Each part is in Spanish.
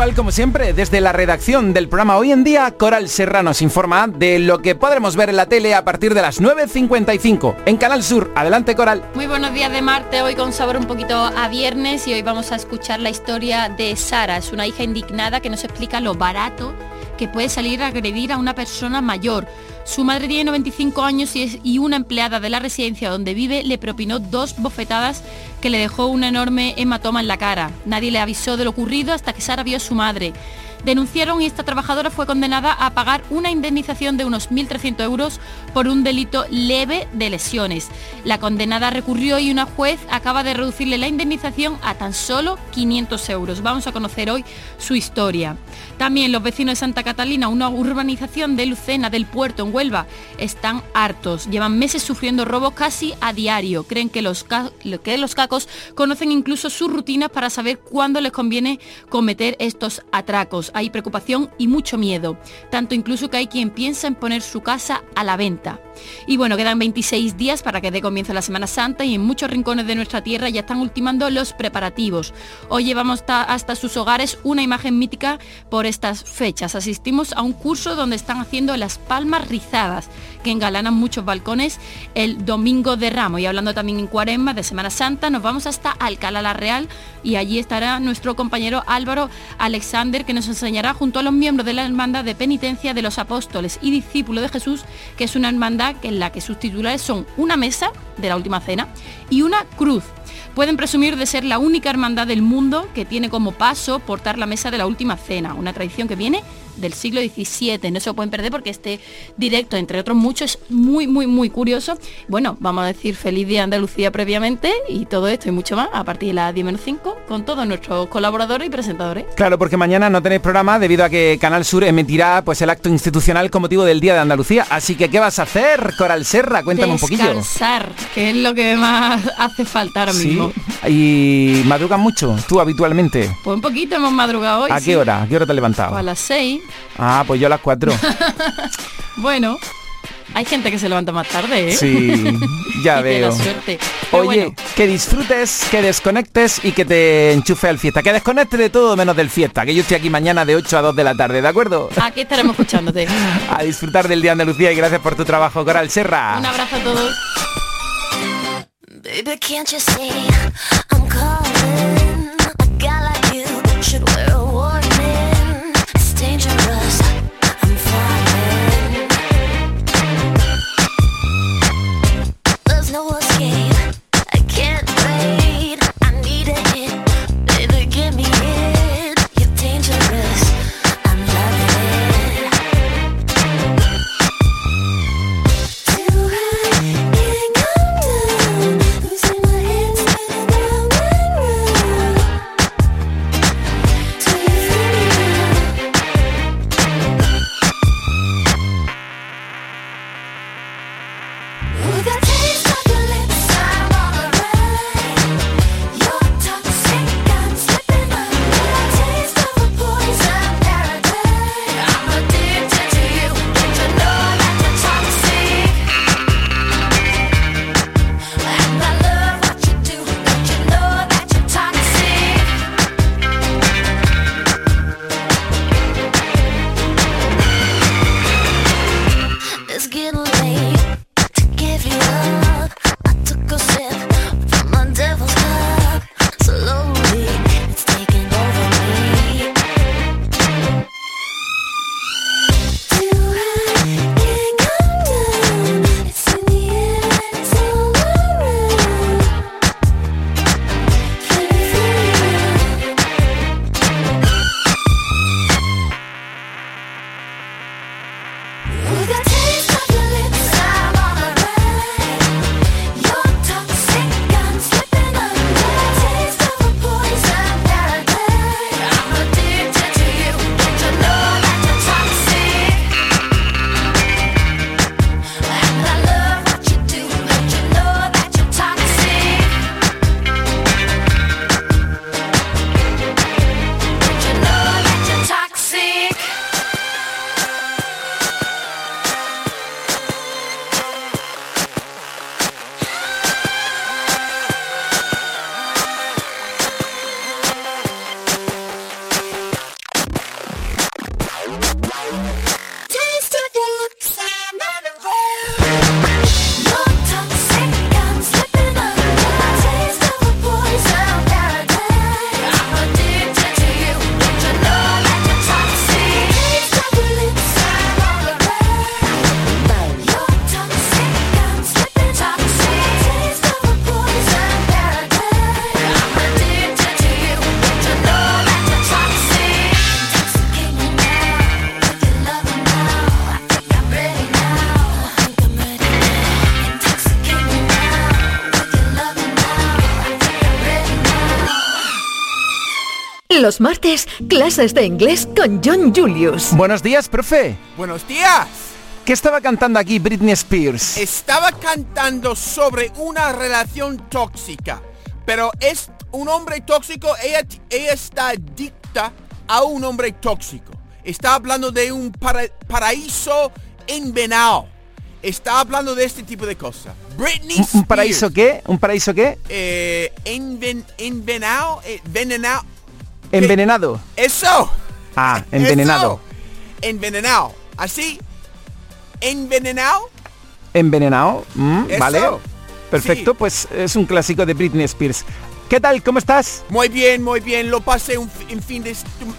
como siempre desde la redacción del programa Hoy en Día, Coral Serrano nos informa de lo que podremos ver en la tele a partir de las 9.55 en Canal Sur. Adelante Coral. Muy buenos días de Marte, hoy con sabor un poquito a viernes y hoy vamos a escuchar la historia de Sara. Es una hija indignada que nos explica lo barato que puede salir a agredir a una persona mayor. Su madre tiene 95 años y, es, y una empleada de la residencia donde vive le propinó dos bofetadas que le dejó un enorme hematoma en la cara. Nadie le avisó de lo ocurrido hasta que Sara vio a su madre denunciaron y esta trabajadora fue condenada a pagar una indemnización de unos 1.300 euros por un delito leve de lesiones. La condenada recurrió y una juez acaba de reducirle la indemnización a tan solo 500 euros. Vamos a conocer hoy su historia. También los vecinos de Santa Catalina, una urbanización de Lucena del puerto en Huelva, están hartos. Llevan meses sufriendo robos casi a diario. Creen que los, que los cacos conocen incluso sus rutinas para saber cuándo les conviene cometer estos atracos hay preocupación y mucho miedo, tanto incluso que hay quien piensa en poner su casa a la venta. Y bueno, quedan 26 días para que dé comienzo la Semana Santa y en muchos rincones de nuestra tierra ya están ultimando los preparativos. Hoy llevamos hasta sus hogares una imagen mítica por estas fechas. Asistimos a un curso donde están haciendo las palmas rizadas, que engalanan muchos balcones el domingo de Ramos. Y hablando también en Cuaresma de Semana Santa, nos vamos hasta Alcalá la Real y allí estará nuestro compañero Álvaro Alexander que nos enseñará junto a los miembros de la Hermandad de Penitencia de los Apóstoles y Discípulos de Jesús, que es una hermandad en la que sus titulares son una mesa de la Última Cena y una cruz. Pueden presumir de ser la única hermandad del mundo que tiene como paso portar la mesa de la Última Cena, una tradición que viene del siglo XVII. No se lo pueden perder porque este directo, entre otros muchos, es muy, muy, muy curioso. Bueno, vamos a decir feliz día Andalucía previamente y todo esto y mucho más a partir de las 10 menos 5 con todos nuestros colaboradores y presentadores. Claro, porque mañana no tenéis programa debido a que Canal Sur emitirá pues el acto institucional con motivo del Día de Andalucía. Así que, ¿qué vas a hacer, Coral Serra? Cuéntame un poquillo. Descansar, que es lo que más hace falta ahora mismo. ¿Y madrugas mucho tú habitualmente? Pues un poquito hemos madrugado hoy. ¿A qué hora? ¿A qué hora te has levantado? Pues a las 6. Ah, pues yo a las 4. bueno. Hay gente que se levanta más tarde, ¿eh? Sí, ya veo. suerte. Oye, que disfrutes, que desconectes y que te enchufe al fiesta. Que desconectes de todo menos del fiesta, que yo estoy aquí mañana de 8 a 2 de la tarde, ¿de acuerdo? Aquí estaremos escuchándote. a disfrutar del Día Andalucía y gracias por tu trabajo, Coral Serra. Un abrazo a todos. Baby, can't you see? Los martes, clases de inglés con John Julius. Buenos días, profe. Buenos días. ¿Qué estaba cantando aquí Britney Spears? Estaba cantando sobre una relación tóxica, pero es un hombre tóxico, ella, ella está adicta a un hombre tóxico. Está hablando de un paraíso envenenado. Está hablando de este tipo de cosas. Britney Spears. ¿Un paraíso qué? ¿Un paraíso qué? Eh, envenenado, eh, envenenado. Envenenado. Eso. Ah, envenenado. Envenenado. Así. Envenenado. Envenenado. Mm, vale. Perfecto, pues es un clásico de Britney Spears. ¿Qué tal? ¿Cómo estás? Muy bien, muy bien. Lo pasé un, fin de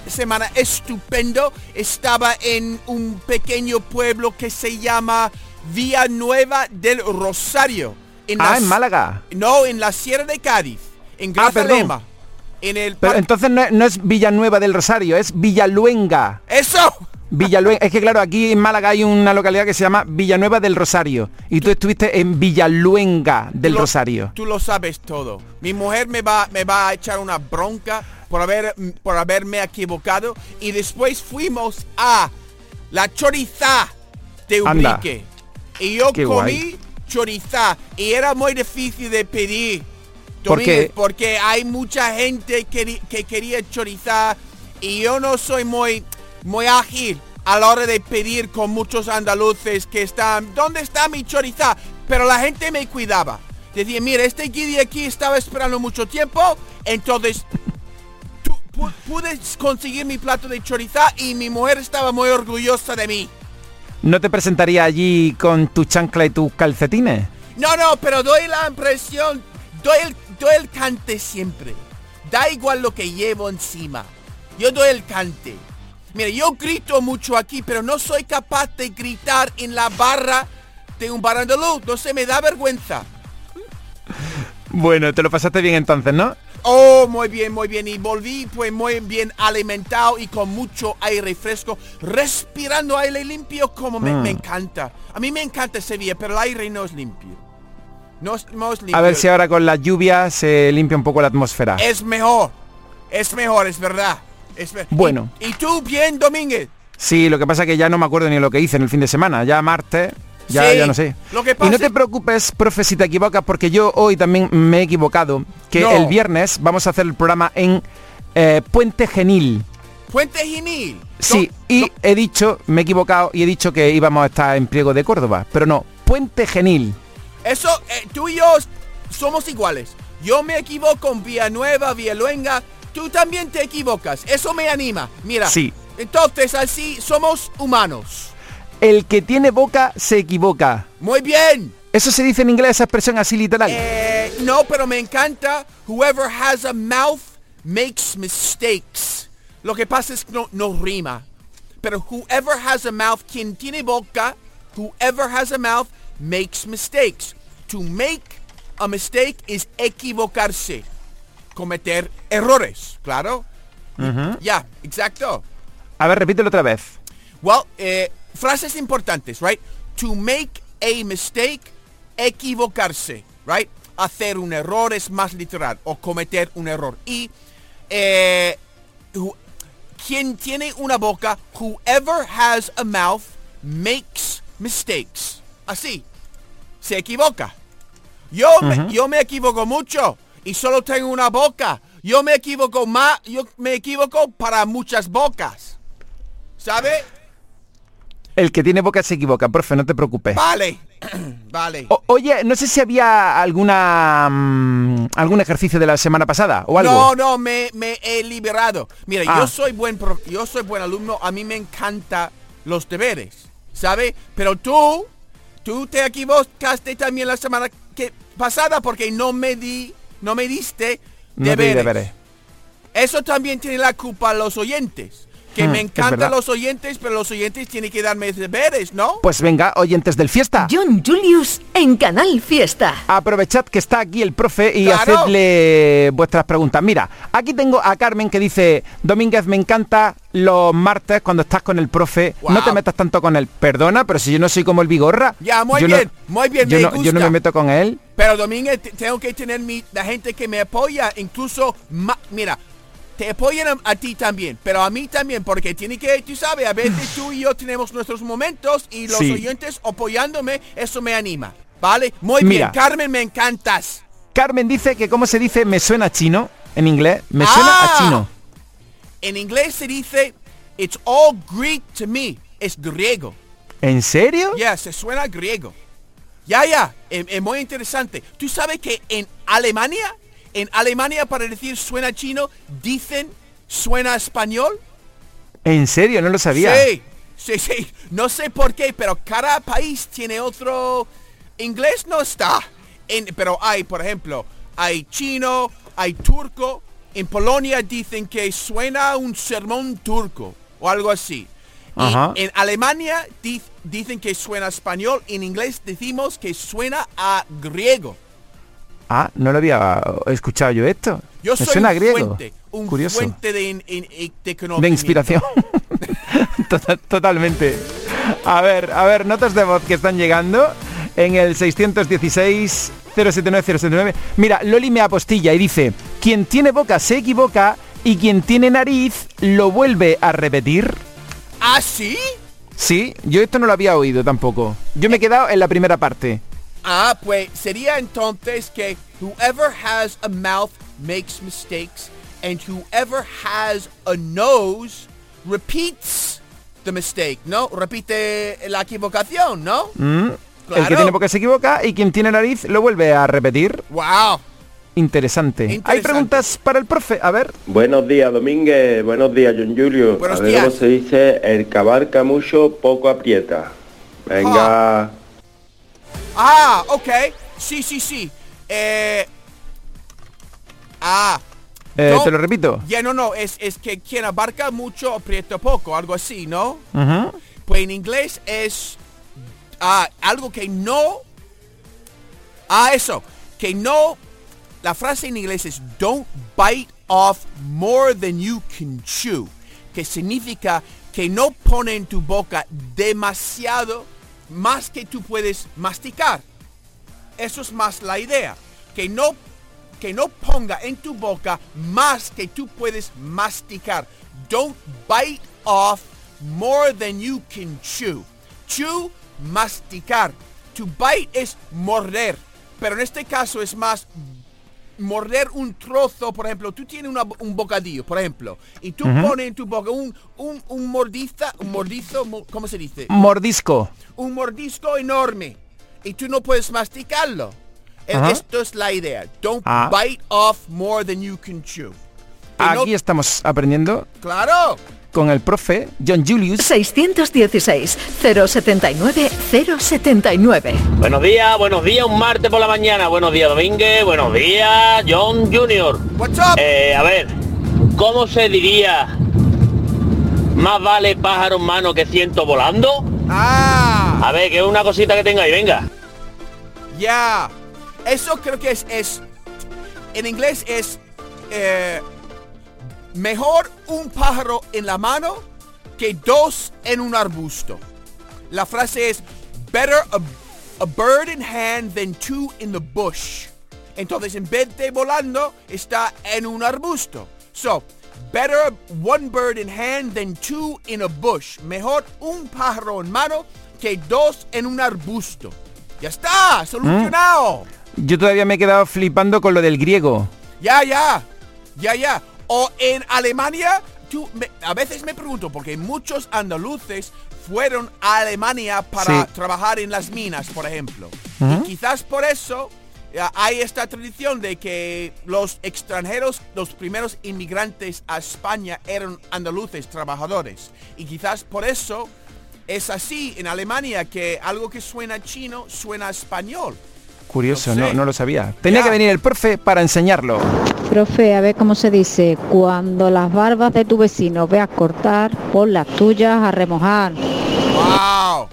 semana estupendo. Estaba en un pequeño pueblo que se llama Villanueva del Rosario. En ah, en Málaga. No, en la Sierra de Cádiz. En ah, Grazalema. En el Pero entonces no, no, es Villanueva del Rosario, es Villaluenga. ¡Eso! Villaluenga, es que claro, aquí en Málaga hay una localidad que se llama Villanueva del Rosario y tú estuviste en Villaluenga del Rosario. Tú lo sabes todo. Mi mujer me va, me va a echar una bronca por, haber, por haberme equivocado y después fuimos a la choriza de Ubrique. Y yo comí choriza y era muy difícil de pedir. Porque Porque hay mucha gente que, que quería chorizar y yo no soy muy muy ágil a la hora de pedir con muchos andaluces que están, ¿dónde está mi choriza? Pero la gente me cuidaba. Decía, mira, este guidi aquí estaba esperando mucho tiempo, entonces pude conseguir mi plato de choriza y mi mujer estaba muy orgullosa de mí. ¿No te presentaría allí con tu chancla y tus calcetines? No, no, pero doy la impresión, doy el, doy el cante siempre. Da igual lo que llevo encima. Yo doy el cante. Mire, yo grito mucho aquí, pero no soy capaz de gritar en la barra de un bar andaluz. No se me da vergüenza. Bueno, te lo pasaste bien entonces, ¿no? Oh, muy bien, muy bien. Y volví pues muy bien alimentado y con mucho aire fresco, respirando aire limpio como me, mm. encanta. A mí me encanta Sevilla, pero el aire no es limpio. A ver si ahora con la lluvia se limpia un poco la atmósfera. Es mejor. Es mejor, es verdad. Bueno. ¿Y, tú bien, Domínguez? Sí, lo que pasa es que ya no me acuerdo ni lo que hice en el fin de semana. Ya martes, ya, ya no sé. Lo que y no te preocupes, profe, si te equivocas, porque yo hoy también me he equivocado. Que el viernes vamos a hacer el programa en eh, Puente Genil. Puente Genil. Sí, y he dicho, me he equivocado y he dicho que íbamos a estar en Priego de Córdoba, pero no, Puente Genil. Eso, eh, tú y yo somos iguales. Yo me equivoco en Villanueva, Villaluenga, tú también te equivocas. Eso me anima. Mira. Sí. Entonces así somos humanos. El que tiene boca se equivoca. Muy bien. Eso se dice en inglés, esa expresión así literal. Eh, no, pero me encanta. Whoever has a mouth makes mistakes. Lo que pasa es que no, no rima. Pero whoever has a mouth, quien tiene boca, whoever has a mouth makes mistakes. To make a mistake is equivocarse cometer errores, claro. Ya, exacto. A ver, repítelo otra vez. Well, eh, frases importantes, right? To make a mistake, equivocarse, right? Hacer un error es más literal, o cometer un error. Y eh, quien tiene una boca, whoever has a mouth, makes mistakes. Así, se equivoca. Yo, me, yo me equivoco mucho y solo tengo una boca. Yo me equivoco más, yo me equivoco para muchas bocas. ¿Sabe? El que tiene boca se equivoca, profe, no te preocupes. Vale, vale. oye, no sé si había alguna mm, algún ejercicio de la semana pasada o algo. No, no, me, he liberado. Mira, yo ah. soy buen yo soy buen alumno, a mí me encanta los deberes, ¿sabe? Pero tú, tú te equivocaste también la semana que pasada porque no me di no me diste deberes. Eso también tiene la culpa a los oyentes. Que hmm, me encantan los oyentes, pero los oyentes tienen que darme deberes, ¿no? Pues venga, oyentes del Fiesta. John Julius en Canal Fiesta. Aprovechad que está aquí el profe y hacedle vuestras preguntas. Mira, aquí tengo a Carmen que dice, Domínguez, me encanta los martes cuando estás con el profe, no te metas tanto con él. Perdona, pero si yo no soy como el Vigorra. Ya, muy bien, muy bien, yo, no, yo no me meto con él. Pero Domínguez, tengo que tener mi, la gente que me apoya, incluso, mira, te apoyan a, a ti también, pero a mí también, porque tiene que, tú sabes, a veces tú y yo tenemos nuestros momentos y los Sí. oyentes apoyándome, eso me anima, ¿vale? Muy Mira. bien, Carmen, me encantas. Carmen dice que cómo se dice me suena chino en inglés. Me suena Ah. a chino. En inglés se dice, it's all Greek to me, es griego. ¿En serio? Ya, se suena griego. Ya, ya, es, es muy interesante. ¿Tú sabes que en Alemania, en Alemania para decir suena chino, dicen suena español? ¿En serio? No lo sabía. Sí, sí, sí. No sé por qué, pero cada país tiene otro... Inglés no está. En, pero hay, por ejemplo, hay chino, hay turco. En Polonia dicen que suena un sermón turco o algo así. Y Ajá. en Alemania di- dicen que suena español. En inglés decimos que suena a griego. Ah, no lo había escuchado yo esto. Yo me soy suena un griego. fuente, un Curioso. fuente de, in- in- in- de inspiración. Tota- Totalmente. A ver, a ver, notas de voz que están llegando en el 616 079 079. Mira, Loli me apostilla y dice, quien tiene boca se equivoca y quien tiene nariz lo vuelve a repetir. ¿Ah, sí? Sí, yo esto no lo había oído tampoco. Yo me he quedado en la primera parte. Ah, pues sería entonces que whoever has a mouth makes mistakes and whoever has a nose repeats the mistake, ¿no? Repite la equivocación, ¿no? Mm, El que tiene boca se equivoca y quien tiene nariz lo vuelve a repetir. Wow. Interesante. Hay preguntas para el profe. A ver. Buenos días, Domínguez. Buenos días, John Julio. Buenos a ver días. cómo se dice, el que abarca mucho, poco aprieta. Venga. Ah, ok. Sí, sí, sí. Eh, ah. Eh, No. Te lo repito. Ya, no, no. Es, es que quien abarca mucho aprieta poco, algo así, ¿no? Pues en inglés es ah, algo que no... Ah, eso. Que no... La frase en inglés es don't bite off more than you can chew. Que significa que no pone en tu boca demasiado más que tú puedes masticar. Eso es más la idea. Que no, que no ponga en tu boca más que tú puedes masticar. Don't bite off more than you can chew. Chew, masticar. To bite es morder. Pero en este caso es más morder un trozo, por ejemplo, tú tienes una- un bocadillo, por ejemplo, y tú pones en tu boca un, un, un mordiza, un mordizo, mo- ¿cómo se dice? Mordisco. un mordisco enorme y tú no puedes masticarlo. Ajá. Esto es la idea. Don't Ah. bite off more than you can chew. No- Aquí estamos aprendiendo claro. con el profe John Julius. 616 079 079. Buenos días, buenos días, un martes por la mañana. Buenos días, Domínguez. Buenos días, John Junior. What's up? Eh, a ver, ¿cómo se diría? Más vale pájaro en mano que ciento volando. ah, A ver, que es una cosita que tenga ahí, venga. ya. Eso creo que es, es en inglés es eh, mejor un pájaro en la mano que dos en un arbusto. La frase es better a, a bird in hand than two in the bush. Entonces en vez de volando está en un arbusto. So, better one bird in hand than two in a bush. Mejor un pájaro en mano que dos en un arbusto. Ya está, solucionado. Yo todavía me he quedado flipando con lo del griego. Ya, ya, ya, ya. O en Alemania, me- a veces me pregunto, porque muchos andaluces fueron a Alemania para Sí. trabajar en las minas, por ejemplo. Y quizás por eso eh, hay esta tradición de que los extranjeros, los primeros inmigrantes a España eran andaluces trabajadores. Y quizás por eso es así en Alemania, que algo que suena chino suena español. Curioso, No no, sé. no lo sabía. Tenía Ya. que venir el profe para enseñarlo. Profe, a ver cómo se dice, cuando las barbas de tu vecino veas cortar, pon las tuyas a remojar. ¡Wow!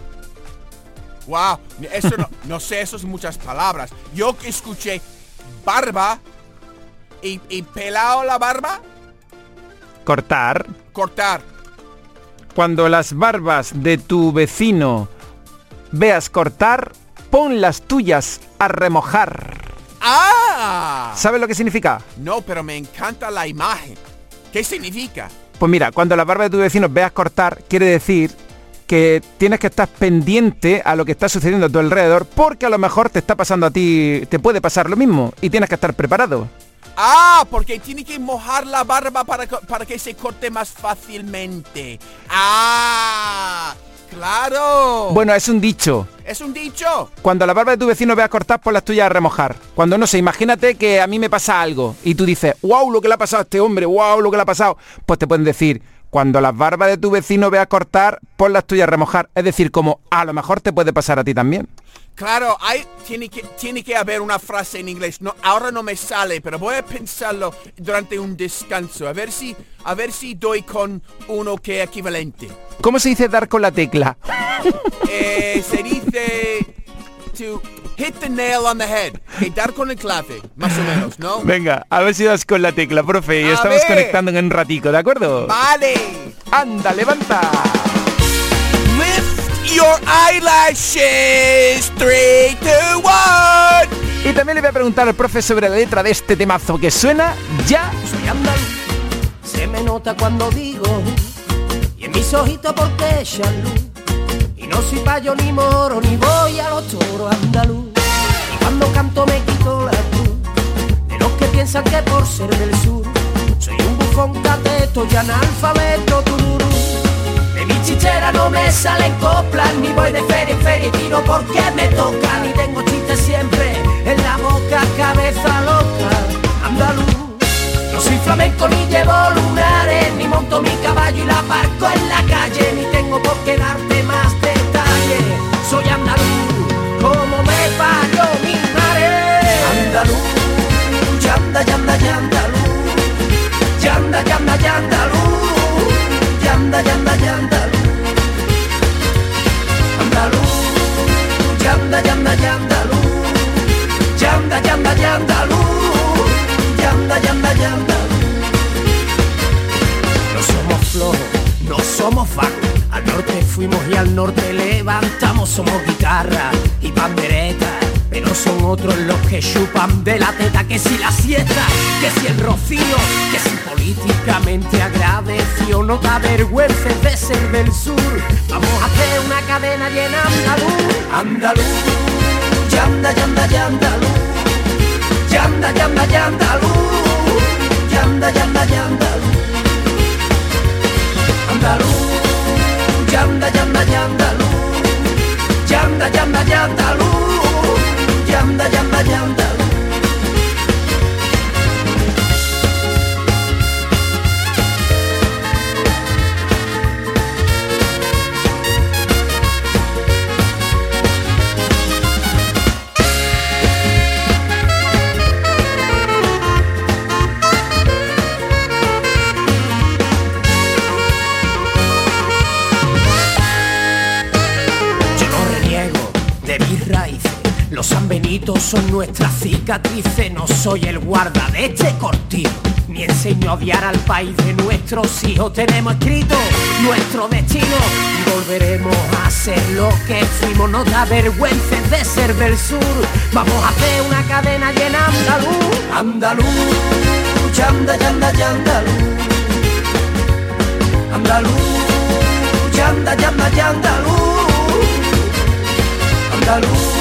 ¡Wow! Eso no, no sé, eso son muchas palabras. Yo que escuché barba y, y pelado la barba, Cortar. cortar. Cuando las barbas de tu vecino veas cortar, pon las tuyas a remojar. ¡Ah! ¿Sabes lo que significa? No, pero me encanta la imagen. ¿Qué significa? Pues mira, cuando la barba de tu vecino veas cortar, quiere decir que tienes que estar pendiente a lo que está sucediendo a tu alrededor porque a lo mejor te está pasando a ti, te puede pasar lo mismo y tienes que estar preparado. Ah, porque tiene que mojar la barba para, para que se corte más fácilmente. Ah, claro. Bueno, es un dicho. es un dicho. Cuando la barba de tu vecino veas cortar, pues las tuyas a remojar. Cuando no sé, imagínate que a mí me pasa algo y tú dices, wow, lo que le ha pasado a este hombre, wow, lo que le ha pasado. Pues te pueden decir, cuando las barbas de tu vecino veas cortar, pon las tuyas a remojar. Es decir, como a lo mejor te puede pasar a ti también. Claro, hay, tiene, que, tiene que haber una frase en inglés. No, ahora no me sale, pero voy a pensarlo durante un descanso. A ver si, a ver si doy con uno que es equivalente. ¿Cómo se dice dar con la tecla? Eh, se dice to hit the nail on the head. Que dar con el clave, más o menos, ¿no? Venga, a ver si das con la tecla, profe. Y A estamos ver. conectando en un ratico, ¿de acuerdo? Vale. Anda, levanta. Lift your eyelashes. Three, two, one. Y también le voy a preguntar al profe sobre la letra de este temazo que suena ya. soy andaluz, se me nota cuando digo, y en mis ojitos porque echan luz, y no soy payo ni moro, ni voy a los toros andaluz, y cuando canto me quito la cruz, de los que piensan que por ser del sur, soy un bufón cateto y analfabeto tururú. De mi chichera no me salen coplas, ni voy de feria en feria y tiro porque me toca, ni tengo chistes siempre en la boca, cabeza loca, andaluz. No soy flamenco ni llevo lunares, ni monto mi caballo y la parco en la calle, ni tengo por qué darte. Soy andaluz, como me parió mi madre. Andaluz, yanda, yanda, yandaluz, yanda, yanda, yandaluz, yanda, yanda, yandaluz. Andaluz, yanda, yanda, yandaluz, yanda, yanda, yandaluz, fuimos y al norte levantamos. Somos guitarra y pandereta. Pero son otros los que chupan de la teta. Que si la siesta, que si el rocío, que si políticamente agradecido. No te avergüences de ser del sur. Vamos a hacer una cadena llena andaluz. Andaluz, yanda, yanda, yandaluz. Yanda, yanda, yandaluz. Yanda, yanda, yandaluz. Andaluz, yanda, yanda, yandaluz. Yanda, yanda, yandaluz. Yanda, yanda, yandaluz. Yo son nuestras cicatrices. No soy el guarda de este cortijo. Ni enseño a odiar al país de nuestros hijos. Tenemos escrito nuestro destino. Volveremos a ser lo que fuimos. No da vergüenza de ser del sur. Vamos a hacer una cadena llena andaluz. Andaluz, yanda, yanda, yandaluz. Andaluz, yanda, yanda, yandaluz. Andaluz,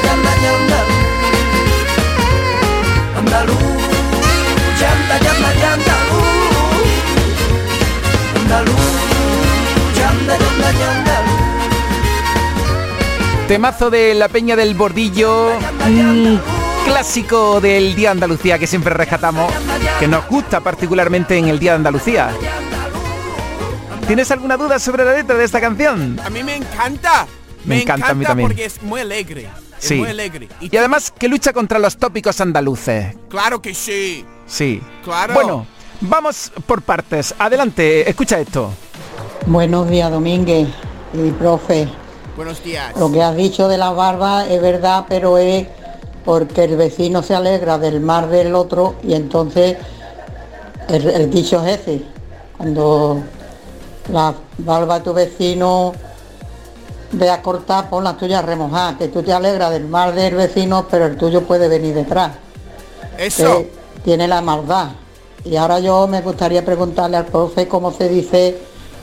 yanda, yanda, yandaluz. Andaluz, yanda, yanda, yandaluz. Andaluz, yanda, yanda, yandaluz. Temazo de la Peña del Bordillo. Clásico del Día de Andalucía que siempre rescatamos. Que nos gusta particularmente en el Día de Andalucía. ¿Tienes alguna duda sobre la letra de esta canción? A mí me encanta. Me encanta a mí también. porque es muy alegre. Es muy alegre. Y, Y además que lucha contra los tópicos andaluces. claro que sí. Sí. Claro. Bueno, vamos por partes. Adelante, escucha esto. Buenos días, Domínguez y profe. Buenos días. Lo que has dicho de la barba es verdad, pero es porque el vecino se alegra del mar del otro y entonces el, el dicho es ese. Cuando la barba de tu vecino vea cortar, pon la tuya remojada, que tú te alegras del mar del vecino, pero el tuyo puede venir detrás. Eso. que tiene la maldad. Y ahora yo me gustaría preguntarle al profe cómo se dice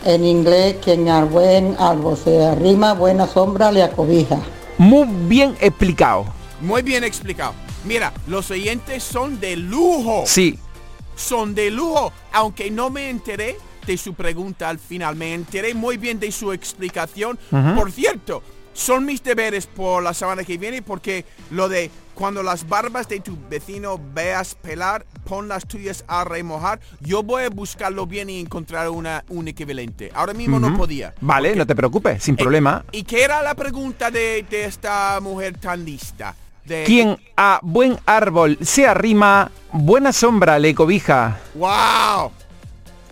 en inglés quien al buen árbol se arrima, buena sombra le acobija. Muy bien explicado. Muy bien explicado. Mira, los oyentes son de lujo. Sí. Son de lujo. Aunque no me enteré de su pregunta al final, me enteré muy bien de su explicación. Por cierto, son mis deberes por la semana que viene porque lo de cuando las barbas de tu vecino veas pelar, pon las tuyas a remojar. Yo voy a buscarlo bien y encontrar una, un equivalente. Ahora mismo no podía. Vale, no te preocupes, sin problema. ¿Y qué era la pregunta de, de esta mujer tan lista? De, Quien a buen árbol se arrima, buena sombra le cobija. ¡Wow!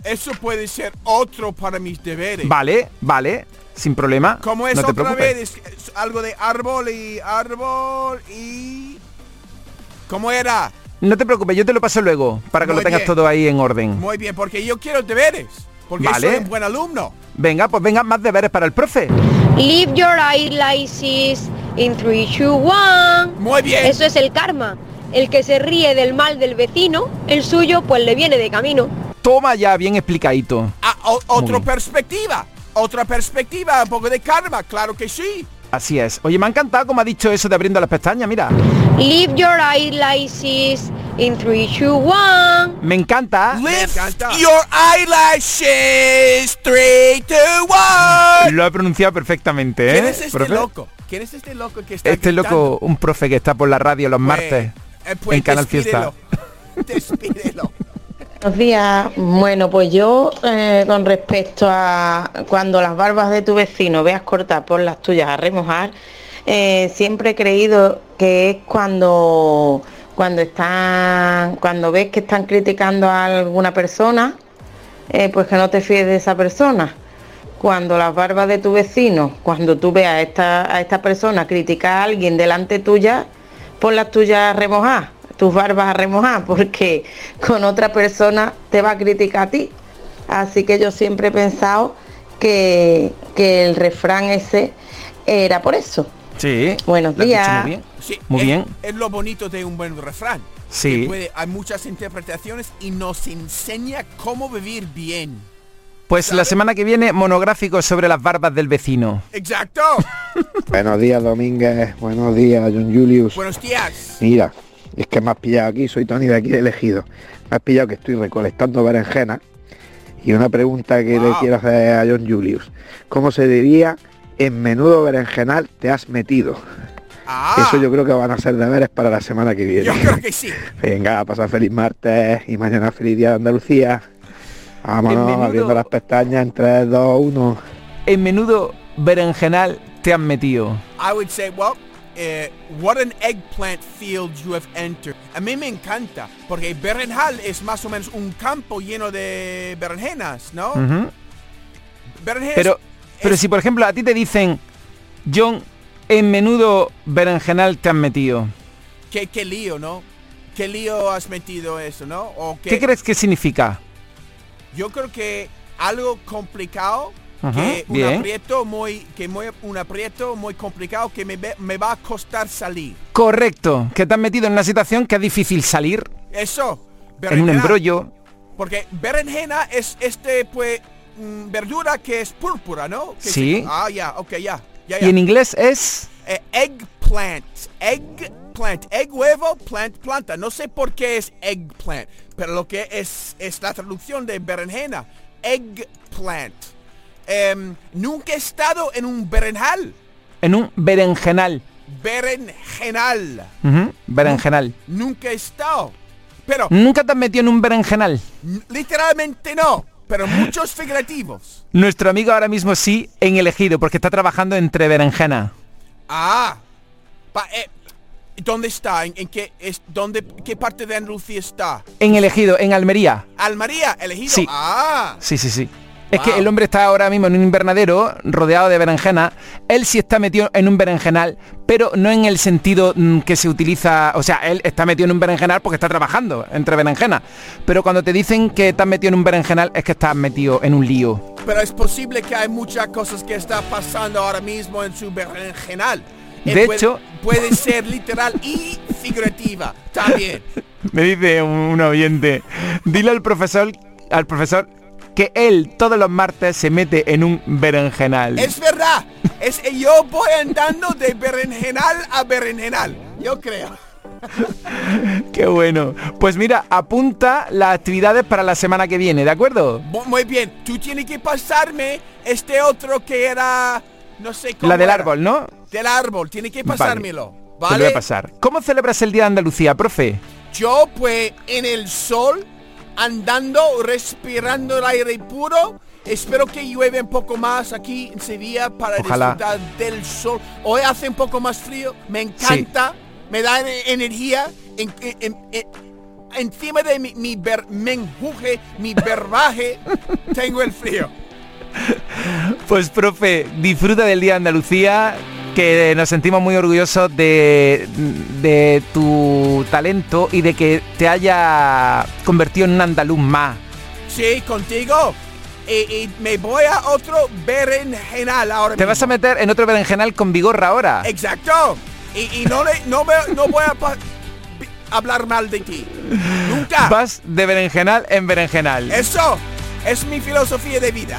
Eso puede ser otro para mis deberes. Vale, vale, sin problema. ¿Cómo es no te otra preocupes. vez? Es- es algo de árbol y árbol y... ¿Cómo era? No te preocupes, yo te lo paso luego, para que Muy lo tengas bien. todo ahí en orden. Muy bien, porque yo quiero deberes. Porque Vale. soy un buen alumno. Venga, pues venga, más deberes para el profe. Live your eyelids in 3, 2, 1. Muy bien. Eso es el karma. El que se ríe del mal del vecino, el suyo pues le viene de camino. Toma ya, bien explicadito. Ah, otra perspectiva. Otra perspectiva, un poco de karma, claro que sí. Así es. Oye, me ha encantado como ha dicho eso de abriendo las pestañas, mira. Live your eyelids in 3, 2, 1. Me encanta. Lift your eyelashes, 3, 2, 1. Lo ha pronunciado perfectamente, ¿eh? ¿Quién es este profe? loco? ¿Quién es este loco que está Este gritando? loco, un profe que está por la radio los martes Eh, pues en Canal Fiesta. despídelo. Despídelo. Buenos días. Bueno, pues yo eh, con respecto a cuando las barbas de tu vecino veas cortar por las tuyas a remojar, eh, siempre he creído que es cuando cuando están cuando ves que están criticando a alguna persona, eh, pues que no te fíes de esa persona. Cuando las barbas de tu vecino, cuando tú veas a esta, a esta persona criticar a alguien delante tuya, pon las tuyas a remojar, tus barbas a remojar, porque con otra persona te va a criticar a ti. Así que yo siempre he pensado que, que el refrán ese era por eso. Sí. Buenos días. Muy bien. Sí, Muy es, bien. Es lo bonito de un buen refrán. Sí. Puede- hay muchas interpretaciones y nos enseña cómo vivir bien. Pues la semana que viene, monográfico sobre las barbas del vecino. Exacto. Buenos días, Domínguez. Buenos días, John Julius. Buenos días. Mira, es que me has pillado aquí, soy Tony de aquí de elegido. Me has pillado que estoy recolectando berenjenas. Y una pregunta que le quiero hacer a John Julius. ¿Cómo se diría en menudo berenjenal te has metido? Eso yo creo que van a ser deberes para la semana que viene. Yo creo que sí. Venga, pasa feliz martes y mañana feliz día de Andalucía. Vámonos, menudo- abriendo las pestañas en 3, 2, 1. En menudo berenjenal te han metido. I would say, well, eh, what an eggplant field you have entered. A mí me encanta, porque berenjal es más o menos un campo lleno de berenjenas, ¿no? Ujú. Berenjenas Pero, pero si por ejemplo a ti te dicen, John, en menudo berenjenal te han metido. ¿Qué, qué lío, ¿no? ¿Qué lío has metido eso, no? O ¿Qué crees que significa? Yo creo que algo complicado, Ajá, que un bien. aprieto muy, que muy, un aprieto muy complicado que me, va a costar salir. Correcto, que te han metido en una situación que es difícil salir, Eso. en un berenjena. embrollo. Porque berenjena es este, pues, mm, verdura que es púrpura, ¿no? Que Sí. se- ah, ya, ok, ya. Y en inglés es... Eh, eggplant. Eggplant. Egg huevo, plant, planta. No sé por qué es eggplant, pero lo que es es la traducción de berenjena. Eggplant. Em, nunca he estado en un berenjal. En un berenjenal. Berenjenal. Ujú, berenjenal. Nunca he estado. Pero ¿Nunca te has metido en un berenjenal? literalmente no. Pero muchos figurativos. Nuestro amigo ahora mismo sí en elegido, porque está trabajando entre berenjena. Ah. Pa- eh, ¿Dónde está? ¿En, en qué, es, dónde, qué parte de Andalucía está? En elegido, en Almería. Almería, elegido. Sí. Ah. Sí, sí, sí. Es Wow. que el hombre está ahora mismo en un invernadero rodeado de berenjena. Él sí está metido en un berenjenal, pero no en el sentido mm, que se utiliza. O sea, él está metido en un berenjenal porque está trabajando entre berenjenas. Pero cuando te dicen que estás metido en un berenjenal es que estás metido en un lío. Pero es posible que hay muchas cosas que está pasando ahora mismo en su berenjenal. Eh, De puede- hecho- puede ser literal y figurativa también. Me dice un, un oyente, dile al profesor, al profesor que él todos los martes se mete en un berenjenal. Es verdad. Es, yo voy andando de berenjenal a berenjenal. Yo creo. Qué bueno. Pues mira, apunta las actividades para la semana que viene, ¿de acuerdo? Mu- Muy bien. Tú tienes que pasarme este otro que era... No sé cómo La del árbol, ¿no? Del árbol. Tienes que Vale. pasármelo. Te lo voy ¿Vale? a pasar. ¿Cómo celebras el Día de Andalucía, profe? Yo pues en el sol, andando, respirando el aire puro. Espero que llueve un poco más aquí en Sevilla para Ojalá. disfrutar del sol. Hoy hace un poco más frío, me encanta, me da ener- energía. En- en- en- en- encima de mi, mi ver- menjuje, mi verbaje, tengo el frío. Pues profe, disfruta del Día de Andalucía, que nos sentimos muy orgullosos de, de tu talento y de que te haya convertido en un andaluz más. Sí, contigo. Y, y me voy a otro berenjenal ahora Te vas a meter en otro berenjenal con vigorra ahora. Exacto. Y, y no, le, no, me, no voy a hablar mal de ti. Nunca. Vas de berenjenal en berenjenal. Eso es mi filosofía de vida.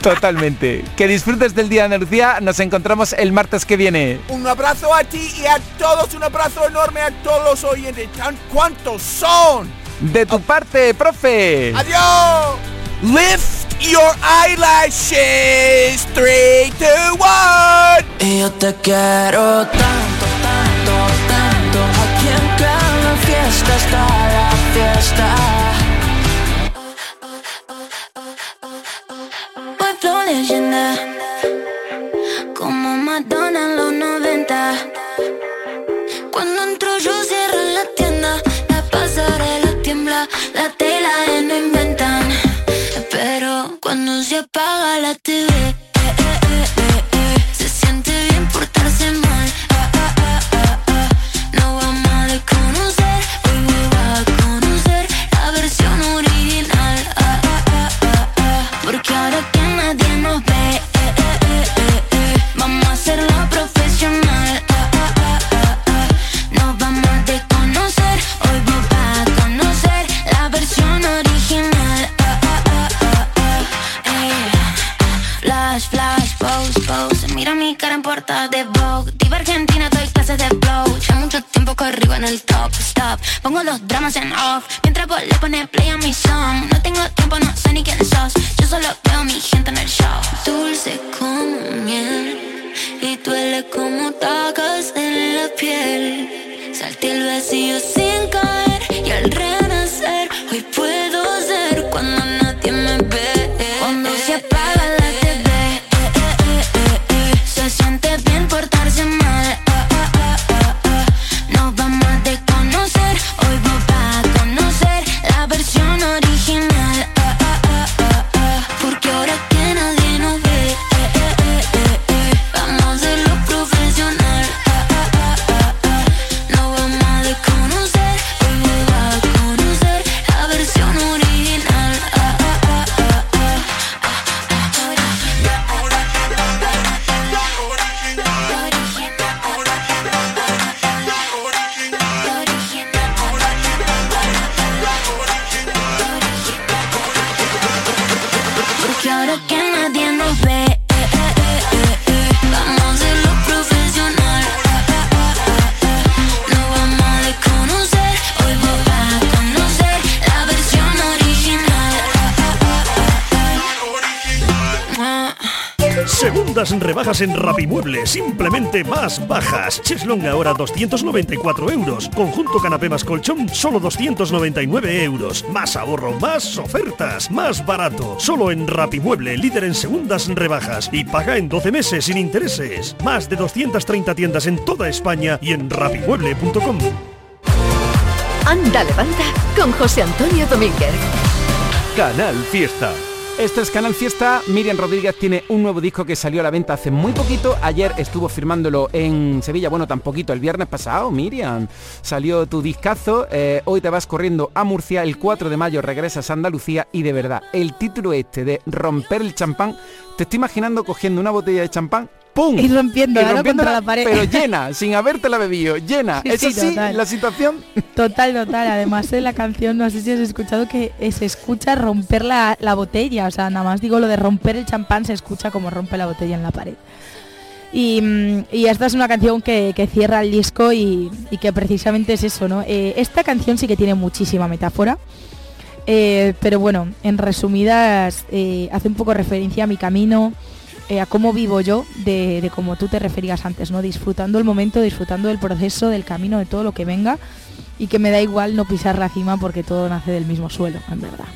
Totalmente. Que disfrutes del Día de Andalucía. Nos encontramos el martes que viene. Un abrazo a ti y a todos. Un abrazo enorme a todos los oyentes. ¿Tan cuántos son? De tu parte, profe. Adiós. Lift your eyelashes. Three, two, one. Y yo te quiero tanto, tanto, tanto. Aquí en cada fiesta está la fiesta. Como Madonna en los 90. Cuando entro yo cierro la tienda, la pasarela tiembla, la tela no inventan. Pero cuando se apaga la TV, Los dramas en off. Mientras vos le pones play a mi song En Rapimueble, simplemente más bajas. Cheslong ahora 294 euros. Conjunto canapé más colchón, solo 299 euros. Más ahorro, más ofertas, más barato. Solo en Rapimueble, líder en segundas rebajas. Y paga en 12 meses sin intereses. Más de 230 tiendas en toda España y en rapimueble.com. Anda, levanta con José Antonio Domínguez. Canal Fiesta. Esto es Canal Fiesta. Miriam Rodríguez tiene un nuevo disco que salió a la venta hace muy poquito. Ayer estuvo firmándolo en Sevilla. Bueno, tan poquito. El viernes pasado, Miriam. Salió tu discazo. Eh, hoy te vas corriendo a Murcia. El 4 de mayo regresas a Andalucía. Y de verdad, el título este de Romper el champán. Te estoy imaginando cogiendo una botella de champán ¡pum! Y rompiendo, Y la pared. Pero llena, sin habértela bebido, llena. Sí, ¿Es sí, total. la situación? Total, total. Además en la canción, no sé si has escuchado que se escucha romper la, la botella. O sea, nada más digo lo de romper el champán, se escucha como rompe la botella en la pared. Y, mm, y esta es una canción que, que cierra el disco y, y que precisamente es eso, ¿no? Eh, esta canción sí que tiene muchísima metáfora. eh, pero bueno, en resumidas, eh, hace un poco referencia a mi camino, eh, a cómo vivo yo, de, de como tú te referías antes, ¿no? Disfrutando el momento, disfrutando del proceso, del camino, de todo lo que venga y que me da igual no pisar la cima porque todo nace del mismo suelo, en verdad.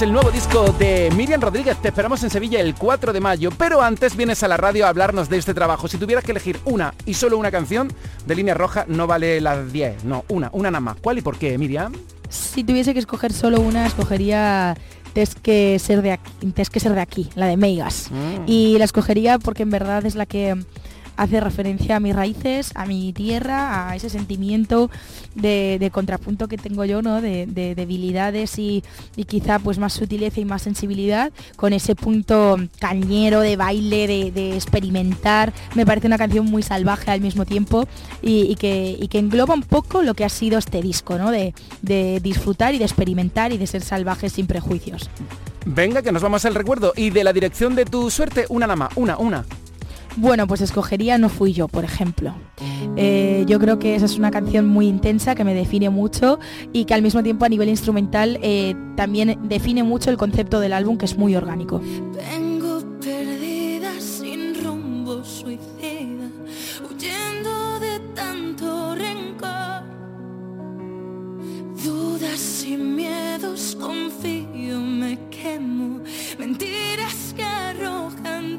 El nuevo disco de Miriam Rodríguez. Te esperamos en Sevilla el 4 de mayo. Pero antes vienes a la radio a hablarnos de este trabajo. Si tuvieras que elegir una y solo una canción de Líneas Rojas, no vale las 10. No, una, una nada más. ¿Cuál y por qué, Miriam? Si tuviese que escoger solo una, escogería Test que ser de aquí, que ser de aquí, la de Meigas. Mm. Y la escogería porque en verdad es la que hace referencia a mis raíces, a mi tierra, a ese sentimiento de, contrapunto que tengo yo, ¿no? De, de debilidades y, y quizá pues más sutileza y más sensibilidad, con ese punto cañero de baile, de, experimentar. Me parece una canción muy salvaje al mismo tiempo y, que, que engloba un poco lo que ha sido este disco, ¿no? De, de disfrutar y de experimentar y de ser salvajes sin prejuicios. Venga, que nos vamos al recuerdo. Y de la dirección de tu suerte, una nada más. Una, una. Bueno, pues escogería No Fui Yo, por ejemplo. Eh, yo creo que esa es una canción muy intensa que me define mucho y que al mismo tiempo a nivel instrumental eh, también define mucho el concepto del álbum que es muy orgánico. Vengo perdida, sin rumbo, suicida, huyendo de tanto rencor. Dudas y miedos, confío, me quemo. Mentiras que arrojan.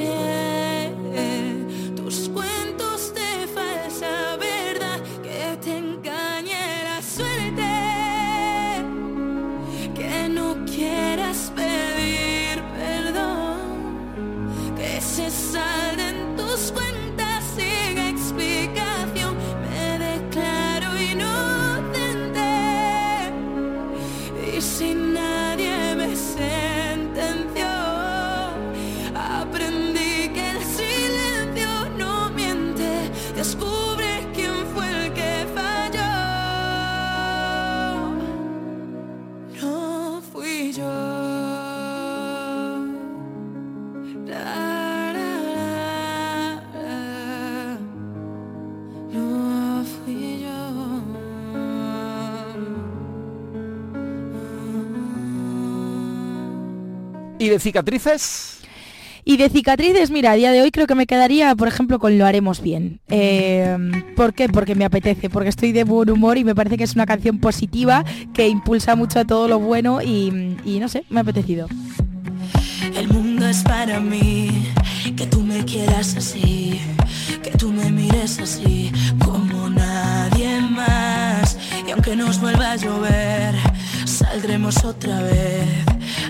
de cicatrices? Y de cicatrices, mira, a día de hoy creo que me quedaría, por ejemplo, con Lo haremos bien. Eh, ¿Por qué? Porque me apetece, porque estoy de buen humor y me parece que es una canción positiva que impulsa mucho a todo lo bueno y, y no sé, me ha apetecido. El mundo es para mí, que tú me quieras así, que tú me mires así, como nadie más. Y aunque nos vuelva a llover, saldremos otra vez,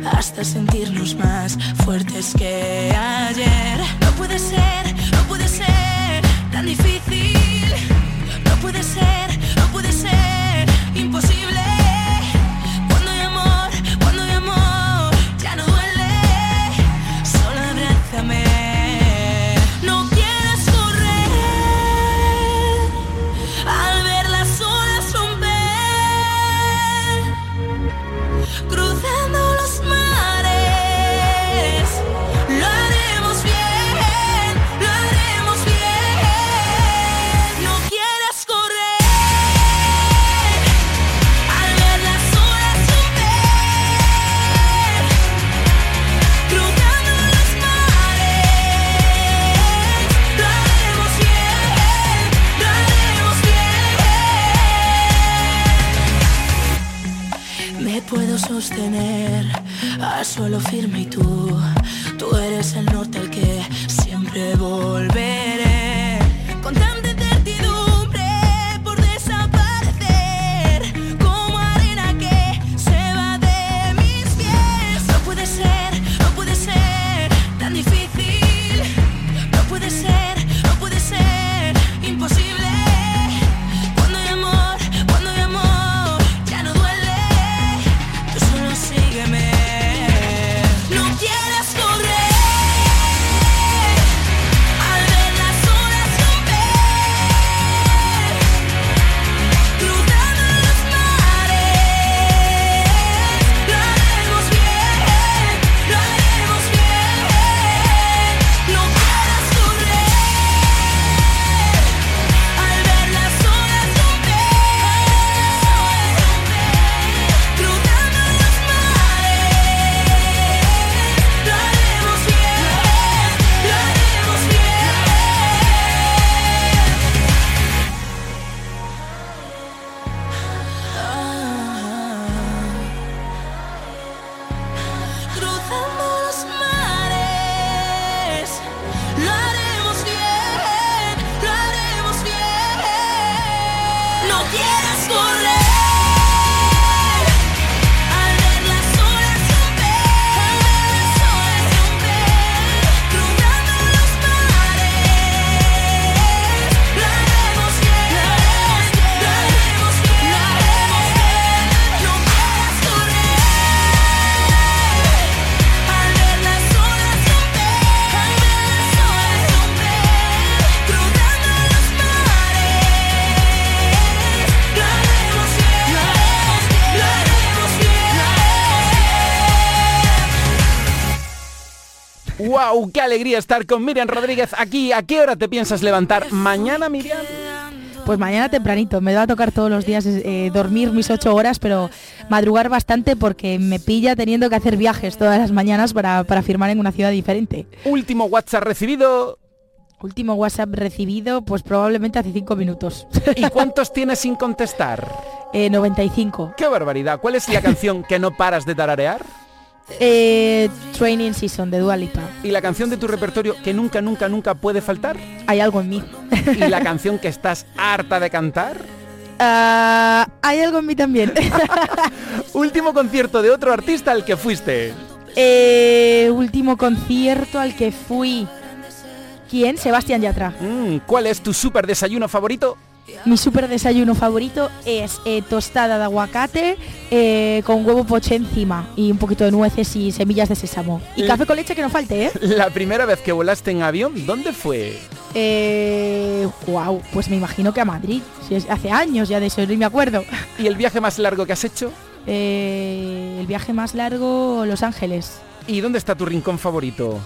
hasta sentirnos más fuertes que ayer. No puede ser, no puede ser tan difícil, ¡Qué alegría estar con Miriam Rodríguez aquí! ¿A qué hora te piensas levantar? ¿Mañana, Miriam? Pues mañana tempranito, me va a tocar todos los días eh, dormir mis ocho horas, pero madrugar bastante porque me pilla teniendo que hacer viajes todas las mañanas para, para firmar en una ciudad diferente. Último WhatsApp recibido. Último WhatsApp recibido, pues probablemente hace cinco minutos. ¿Y cuántos tienes sin contestar? Eh, 95. ¡Qué barbaridad! ¿Cuál es la canción que no paras de tararear? Eh, Training Season de Dua Lipa. ¿Y la canción de tu repertorio que nunca, nunca, nunca puede faltar? Hay algo en mí. ¿Y la canción que estás harta de cantar? Ah, hay algo en mí también. Último concierto de otro artista al que fuiste. Eh, último concierto al que fui. ¿Quién? Sebastián Yatra. Mm, ¿Cuál es tu super desayuno favorito? Mi super desayuno favorito es eh, tostada de aguacate eh, con huevo poché encima y un poquito de nueces y semillas de sésamo. Y café con leche que no falte, ¿eh? La primera vez que volaste en avión, ¿dónde fue? Eh, wow, pues me imagino que a Madrid. Si es hace años ya de eso, ni me acuerdo. ¿Y el viaje más largo que has hecho? Eh, el viaje más largo, Los Ángeles. ¿Y dónde está tu rincón favorito?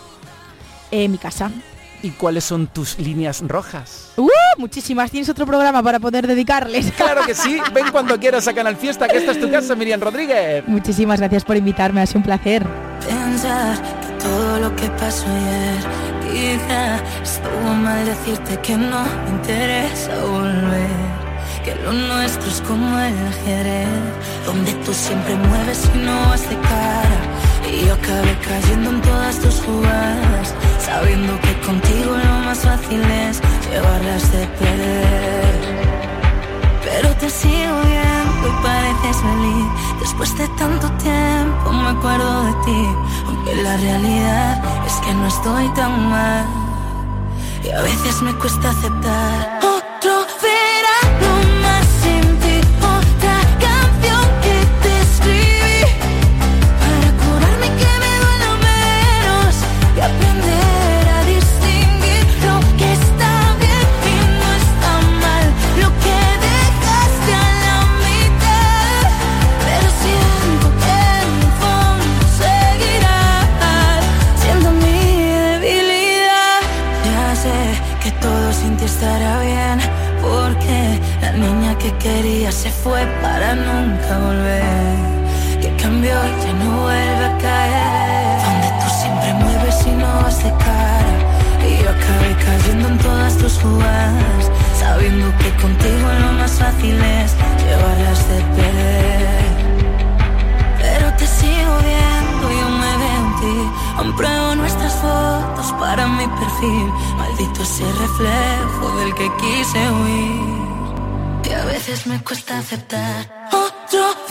Eh, mi casa. ¿Y cuáles son tus líneas rojas? ¡Uh! Muchísimas. ¿Tienes otro programa para poder dedicarles? Claro que sí. Ven cuando quieras a Canal Fiesta, que esta es tu casa, Miriam Rodríguez. Muchísimas gracias por invitarme, ha sido un placer. Pensar que todo lo que pasó ayer Quizá estuvo mal decirte que no me interesa volver Que lo nuestro es como el ajedrez Donde tú siempre mueves y no vas de cara Y yo acabé cayendo en todas tus jugadas Sabiendo que contigo lo más fácil es Llevarlas de perder. Pero te sigo viendo y pareces feliz Después de tanto tiempo me acuerdo de ti Aunque la realidad es que no estoy tan mal. Y a veces me cuesta aceptar Otro verano fue para nunca volver, que cambió y ya no vuelve a caer. Donde tú siempre mueves y no vas de cara, y yo acabé cayendo en todas tus jugadas, sabiendo que contigo lo más fácil es llevarlas de perder. Pero te sigo viendo, y yo me veo en ti, aún pruebo nuestras fotos para mi perfil, maldito ese reflejo del que quise huir. Que a veces me cuesta aceptar. Otro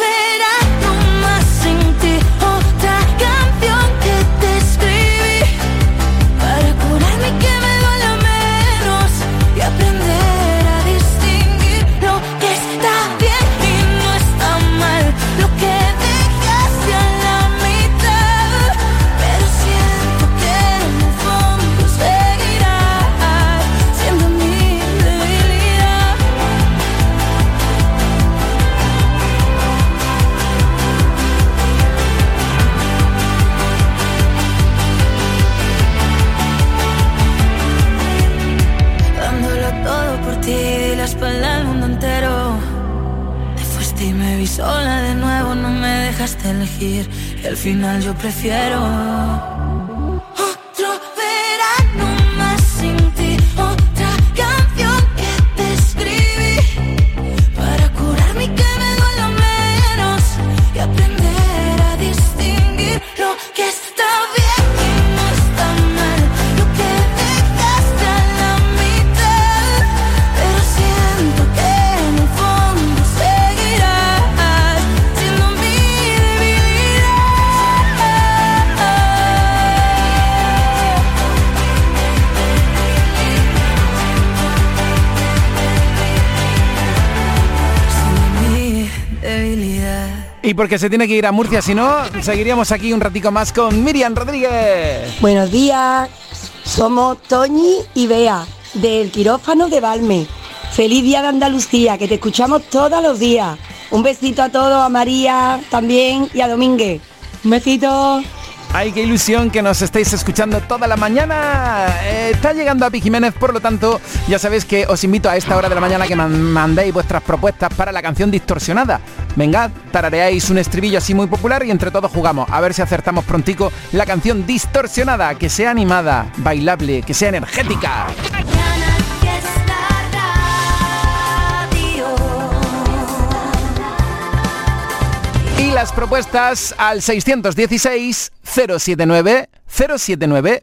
final yo prefiero. Y porque se tiene que ir a Murcia, si no, seguiríamos aquí un ratico más con Miriam Rodríguez. Buenos días, somos Toñi y Bea, del quirófano de Valme. Feliz día de Andalucía, que te escuchamos todos los días. Un besito a todos, a María también y a Domínguez. Un besito. Ay, qué ilusión que nos estéis escuchando toda la mañana. Eh, está llegando a Jiménez, por lo tanto, ya sabéis que os invito a esta hora de la mañana que man- mandéis vuestras propuestas para la canción distorsionada. Venga, tarareáis un estribillo así muy popular y entre todos jugamos. A ver si acertamos prontico la canción distorsionada, que sea animada, bailable, que sea energética. Y las propuestas al 616 079 079.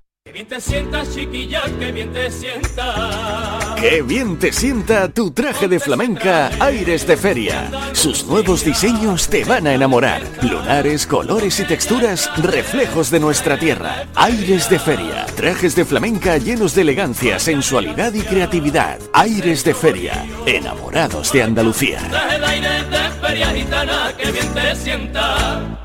Que bien te sientas, chiquilla, que bien te sientas. Qué bien te sienta tu traje de flamenca Aires de Feria. Sus nuevos diseños te van a enamorar. Lunares, colores y texturas, reflejos de nuestra tierra. Aires de Feria. Trajes de flamenca llenos de elegancia, sensualidad y creatividad. Aires de Feria. Enamorados de Andalucía. Traje de aire de feria gitana, que bien te.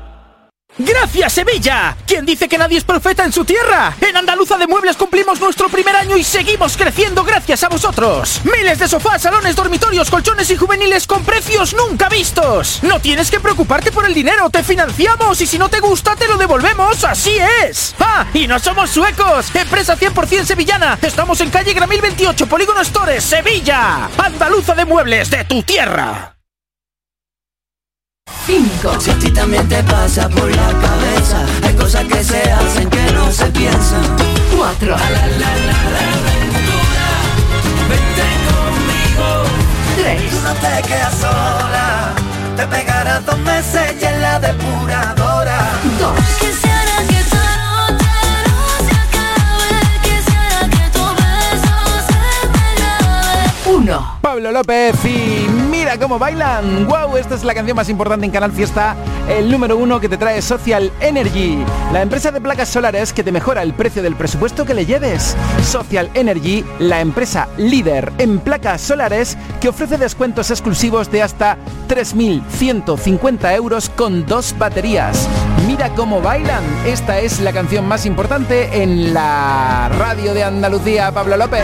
¡Gracias, Sevilla! ¿Quién dice que nadie es profeta en su tierra? En Andaluza de Muebles cumplimos nuestro primer año y seguimos creciendo gracias a vosotros. Miles de sofás, salones, dormitorios, colchones y juveniles con precios nunca vistos. No tienes que preocuparte por el dinero, te financiamos y si no te gusta te lo devolvemos, así es. ¡Ah! Y no somos suecos. Empresa 100% sevillana. Estamos en calle Gramil 28, Polígono Stores, Sevilla. Andaluza de Muebles de tu tierra. 5. Si a ti también te pasa por la cabeza, hay cosas que se hacen que no se piensan. 4. Vente conmigo. 3. Tú no te quedas sola, te pegarás dos meses y en la depuradora. 2. Quisiera que no se acabe. Quisiera que tu beso se me grabe. 1. Pablo López y mira cómo bailan. ¡Wow! Esta es la canción más importante en Canal Fiesta, el número uno que te trae Social Energy, la empresa de placas solares que te mejora el precio del presupuesto que le lleves. Social Energy, la empresa líder en placas solares que ofrece descuentos exclusivos de hasta 3.150 euros con dos baterías. Mira cómo bailan. Esta es la canción más importante en la radio de Andalucía, Pablo López.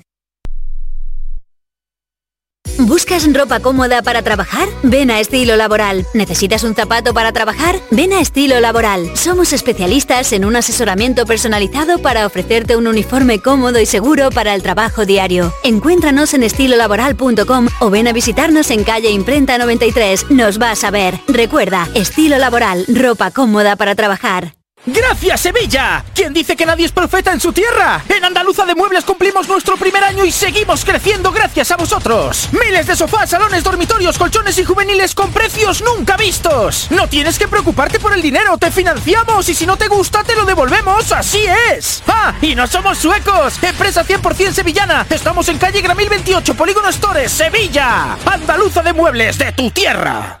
¿Buscas ropa cómoda para trabajar? Ven a Estilo Laboral. ¿Necesitas un zapato para trabajar? Ven a Estilo Laboral. Somos especialistas en un asesoramiento personalizado para ofrecerte un uniforme cómodo y seguro para el trabajo diario. Encuéntranos en estilolaboral.com o ven a visitarnos en calle Imprenta 93. Nos vas a ver. Recuerda, Estilo Laboral, ropa cómoda para trabajar. ¡Gracias, Sevilla! ¿Quién dice que nadie es profeta en su tierra? En Andaluza de Muebles cumplimos nuestro primer año y seguimos creciendo gracias a vosotros. Miles de sofás, salones, dormitorios, colchones y juveniles con precios nunca vistos. No tienes que preocuparte por el dinero, te financiamos y si no te gusta te lo devolvemos, así es. ¡Ah! Y no somos suecos. Empresa 100% sevillana. Estamos en calle Gramil 28, Polígono Stores, Sevilla. Andaluza de Muebles de tu tierra.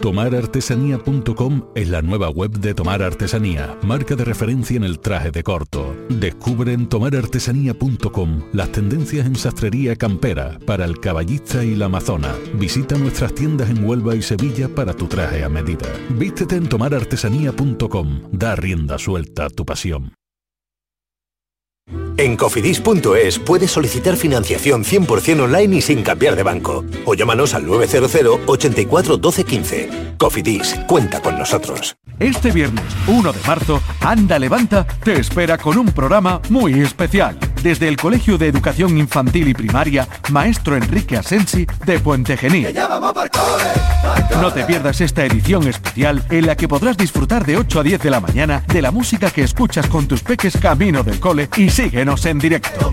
Tomarartesanía.com es la nueva web de Tomar Artesanía, marca de referencia en el traje de corto. Descubre en tomarartesanía.com las tendencias en sastrería campera para el caballista y la amazona. Visita nuestras tiendas en Huelva y Sevilla para tu traje a medida. Vístete en tomarartesanía.com. Da rienda suelta a tu pasión. En cofidis.es puedes solicitar financiación 100% online y sin cambiar de banco. O llámanos al 900 84 12 15. Cofidis, cuenta con nosotros. Este viernes 1 de marzo, Anda Levanta te espera con un programa muy especial. Desde el Colegio de Educación Infantil y Primaria, Maestro Enrique Asensi de Puente Genil. No te pierdas esta edición especial en la que podrás disfrutar de 8 a 10 de la mañana de la música que escuchas con tus peques camino del cole y síguenos en directo.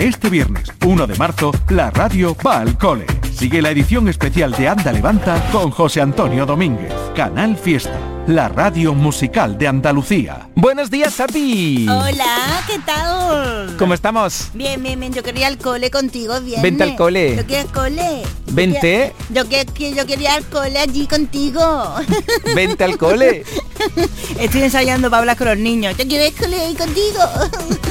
Este viernes 1 de marzo, la radio va al cole. Sigue la edición especial de Anda Levanta con José Antonio Domínguez. Canal Fiesta, la radio musical de Andalucía. Buenos días, Api. Hola, ¿qué tal? ¿Cómo estamos? Bien, bien, bien. Yo quería al cole contigo, bien. Vente al cole. Yo quería al cole. Vente. Yo, que, que- yo quería al cole allí contigo. Vente al cole. Estoy ensayando para hablar con los niños. Yo quiero al cole ahí contigo.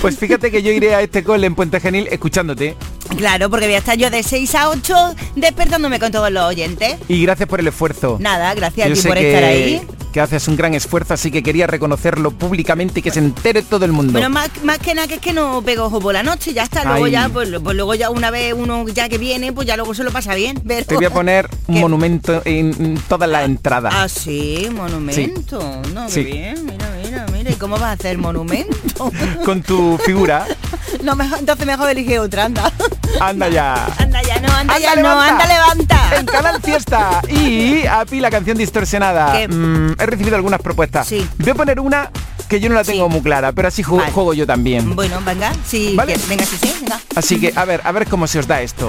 Pues fíjate que yo iré a este cole en Puente Genil escuchándote. Claro, porque voy a estar yo de 6 a 8 despertándome con todos los oyentes. Y gracias por el esfuerzo. Nada, gracias Yo a ti por estar ahí. que haces un gran esfuerzo, así que quería reconocerlo públicamente y que se entere todo el mundo. Bueno, más, más que nada que es que no pego ojo por la noche, ya está. Luego Ay. ya, pues, pues luego ya una vez uno ya que viene, pues ya luego se lo pasa bien. Pero... Te voy a poner un ¿Qué? monumento en en todas las entradas. Ah, sí, monumento. No, qué Sí. bien, mira, mira, mira. ¿Y cómo vas a hacer monumento? Con tu figura. no, mejor, entonces mejor elige otra, anda. Anda ya. Anda ya, no, anda, Anda, ya, no, levanta. anda, levanta. En Canal Fiesta. Y Api, la canción distorsionada. Mm, he recibido algunas propuestas. Voy a poner una que yo no la tengo muy clara, pero así ju- juego yo también. Bueno, venga, sí, ¿Vale? venga, sí, sí, venga. Así que, a ver, a ver cómo se os da esto.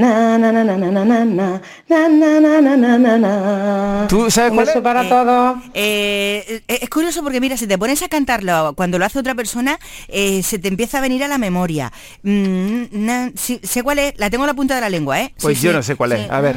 na na na na na na na na na. Na na na na na na na na. Na na na na na na na. ¿Tú sabes cuál es? para Eh, todos. eh, eh, es curioso porque mira, si te pones a cantarlo cuando lo hace otra persona, eh, se te empieza a venir a la memoria. Mm, sé cuál es, la tengo en la punta de la lengua, ¿eh? Pues Sí, yo sí. no sé cuál es. A ver.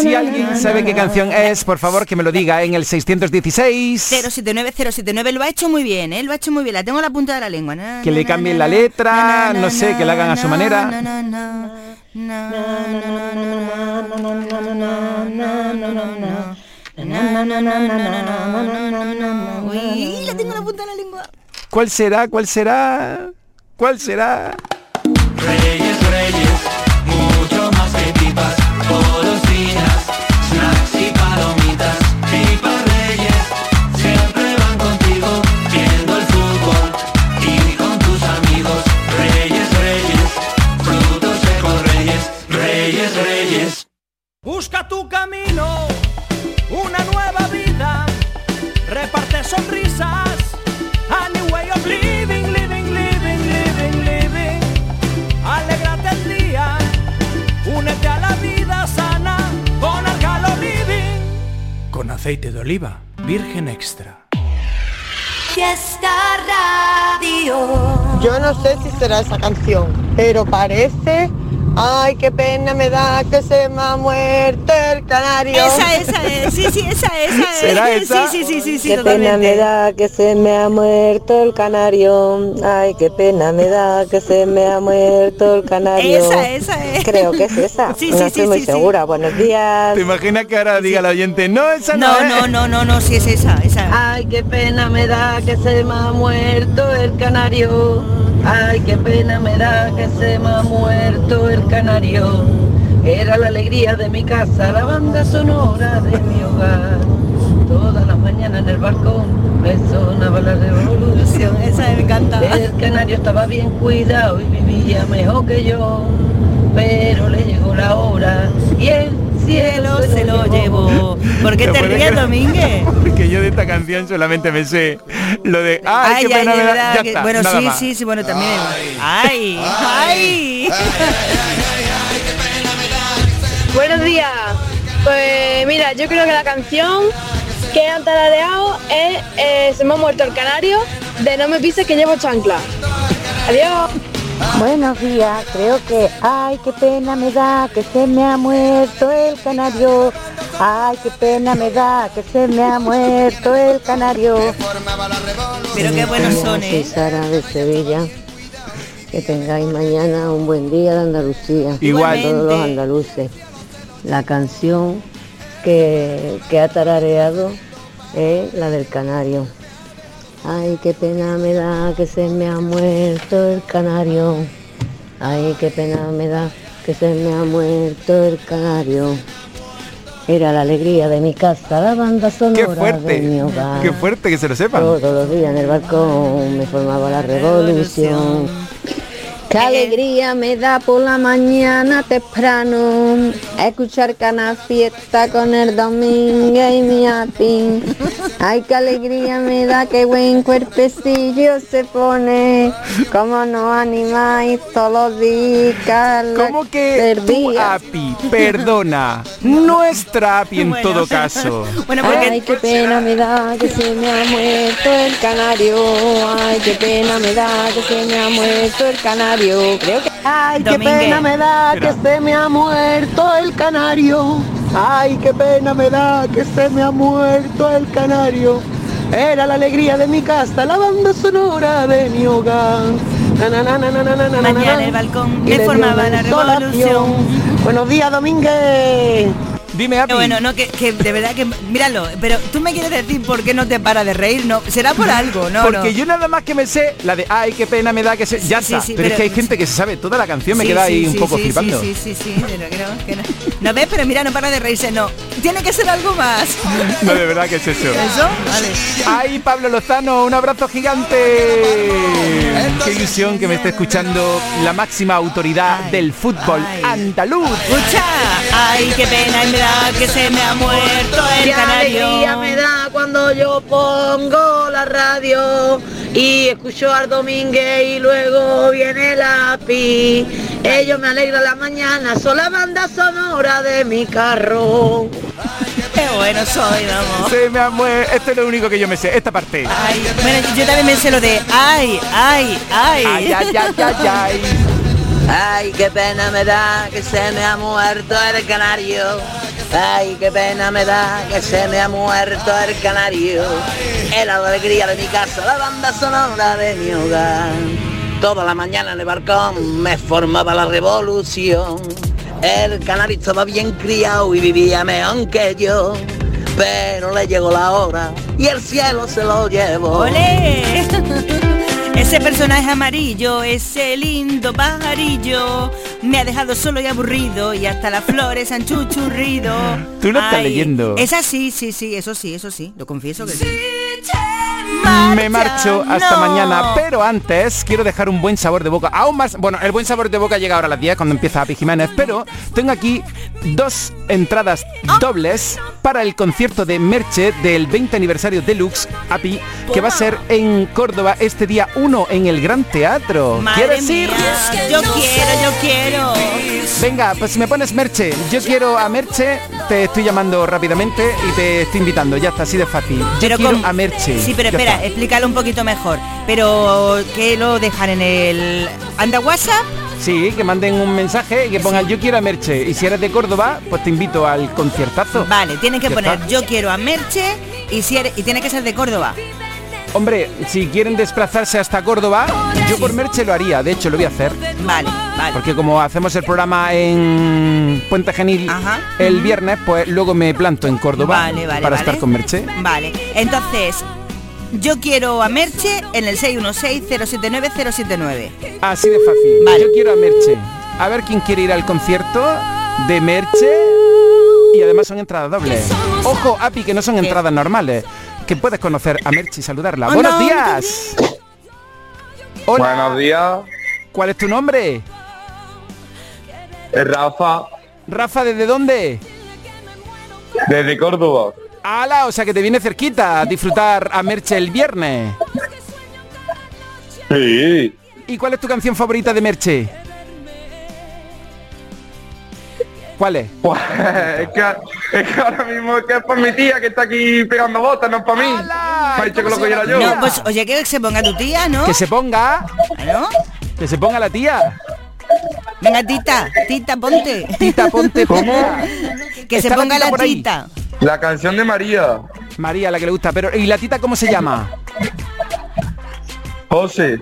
Si alguien sabe qué canción es, por favor que me lo diga en el 616 079 079 lo ha hecho muy bien, ¿eh? lo ha hecho muy bien, la tengo a la punta de la lengua. Que le cambien la letra, no sé, que la hagan a su manera. La tengo la punta de la lengua. ¿Cuál será? ¿Cuál será? ¿Cuál será? Reyes, Reyes. Oliva, virgen extra. Yo no sé si será esa canción, pero parece. Ay, qué pena me da que se me ha muerto el canario. Esa, esa es, sí, sí, esa, esa es. ¿Será esa? Sí, sí, sí, sí, sí, qué pena totalmente. me da que se me ha muerto el canario. Ay, qué pena me da que se me ha muerto el canario. Esa, esa es. Creo que es esa. Sí, no sí, estoy sí, muy sí, sí. segura. Buenos días. ¿Te imaginas que ahora diga el oyente, no, esa no, No, es"? no, no, no, no, sí es esa, esa. Ay, qué pena me da que se me ha muerto el canario. Ay, qué pena me da que se me ha muerto el canario. Era la alegría de mi casa, la banda sonora de mi hogar. Todas las mañanas en el balcón me sonaba la revolución. Esa me encanta. El canario estaba bien cuidado y vivía mejor que yo. Pero le llegó la hora y el cielo se lo llevó. ¿Por qué ¿Te ríes? Domínguez? Porque yo de esta canción solamente me sé lo de, ay, qué ay, pena me da". verdad Ya que- está, bueno, sí, más. sí, sí, bueno, también. Ay, ay. Buenos días. Pues mira, yo creo que la canción que han tarareado es eh, Se me ha muerto el canario de No me pises que llevo chancla. Adiós. Buenos días, creo que, ay, qué pena me da que se me ha muerto el canario. Ay, qué pena me da que se me ha muerto el canario. Pero qué buenos son, Soy ¿eh? Sara de Sevilla. Que tengáis mañana un buen día de Andalucía. Igual. A todos los andaluces. La canción que, que ha tarareado es la del canario. Ay, qué pena me da que se me ha muerto el canario. Ay, qué pena me da que se me ha muerto el canario. Era la alegría de mi casa, la banda Qué sonora de mi fuerte, hogar. qué fuerte que se lo sepan. Todos los días en el balcón me formaba la revolución. Qué alegría me da por la mañana temprano escuchar Cana Fiesta con el domingo y mi apin. Ay, qué alegría me da, qué buen cuerpecillo se pone. Cómo no animáis todos los días. ¿Cómo que tu API perdona nuestra API en todo caso? Ay, qué pena me da que se me ha muerto el canario. Ay, qué pena me da que se me ha muerto el canario. Creo que. Ay, qué Domínguez. pena me da que se me ha muerto el canario. Ay, qué pena me da que se me ha muerto el canario. Era la alegría de mi casa, la banda sonora de mi hogar. Na, na, na, na, na, na, na, na, Mañana na. el balcón Y me formaba la revolución. Buenos días, Domínguez. Dime, Api. Bueno, no, que, que de verdad que, míralo, pero tú me quieres decir por qué no te para de reír, no, será por algo, ¿no? Porque no. yo nada más que me sé la de ay, qué pena me da que se. Ya Sí, está. sí, pero, es que hay gente que se sabe toda la canción, me queda ahí un poco flipando. Sí, sí, sí, sí, pero creo que no. ¿No ves? Pero mira, no para de reírse, no. Tiene que ser algo más. No, de verdad que es eso. ¿Eso? Vale. Ay, Pablo Lozano, un abrazo gigante. Qué ilusión que me esté escuchando la máxima autoridad del fútbol andaluz. Escucha, ay, qué pena me da que se me ha muerto el Qué canario. alegría me da cuando yo pongo la radio y escucho al Domínguez y luego viene la API. Ellos me alegran la mañana, son la banda sonora de mi carro. Qué bueno soy, vamos. Se me ha muerto. Esto es lo único que yo me sé, esta parte. Ay, bueno, yo también me sé lo de ay, ay, ay. Ay, ay, ay, ay, ay. Ay, qué pena me da que se me ha muerto el canario. Ay, qué pena me da que se me ha muerto el canario. Era la alegría de mi casa, la banda sonora de mi hogar. Toda la mañana en el balcón me formaba la revolución. El canario estaba bien criado y vivía mejor que yo. Pero le llegó la hora y el cielo se lo llevó. ¡Olé! Ese personaje amarillo, ese lindo pajarillo, me ha dejado solo y aburrido y hasta las flores han chuchurrido. Tú lo estás leyendo. Es así, sí, sí, eso sí, eso sí, lo confieso que sí. Me marcho hasta no. mañana, pero antes quiero dejar un buen sabor de boca. Aún más, bueno, el buen sabor de boca llega ahora a las 10 cuando empieza Api Jiménez, pero tengo aquí dos entradas dobles para el concierto de Merche del 20 aniversario Deluxe Api, que va a ser en Córdoba este día 1 en el Gran Teatro. Madre ¿Quieres ir? mía, Yo quiero, yo quiero. Venga, pues si me pones Merche, yo quiero a Merche, te estoy llamando rápidamente y te estoy invitando, ya está, así de fácil. Yo Pero quiero con- a Merche. Sí, pero espera, está. explícalo un poquito mejor. Pero que lo dejan en el anda WhatsApp. Sí, que manden un mensaje y que pongan yo quiero a Merche. Y si eres de Córdoba, pues te invito al conciertazo. Vale, tienen que poner yo quiero a Merche y si eres- y tiene que ser de Córdoba. Hombre, si quieren desplazarse hasta Córdoba, yo por Merche lo haría. De hecho, lo voy a hacer. Vale, vale. Porque como hacemos el programa en Puente Genil el viernes, pues luego me planto en Córdoba Vale, vale, para vale. estar con Merche. Vale, entonces yo quiero a Merche en el 616-079-079. Así de fácil. Yo quiero a Merche. A ver quién quiere ir al concierto de Merche. Y además son entradas dobles. Ojo, Api, que no son entradas normales. Que puedes conocer a Merche y saludarla. Oh, ¡Buenos no, días! Hola. Buenos días. ¿Cuál es tu nombre? Rafa, Rafa, ¿desde dónde? desde Córdoba. ¡Hala! O sea que te viene cerquita a disfrutar a Merche el viernes. Sí. ¿Y cuál es tu canción favorita de Merche? ¿Cuál es? Pues, es, que, es que ahora mismo es que es por mi tía que está aquí pegando botas, no es para mí. Me ha dicho que lo cogiera yo. No, pues oye que se ponga tu tía, ¿no? Que se ponga. ¿No? Que se ponga la tía. Venga, tita, tita, ponte. Tita, ponte. ¿Cómo? Que se ¿Está la ponga tita la tita. La canción de María. María, la que le gusta. Pero ¿y la tita cómo se llama? José.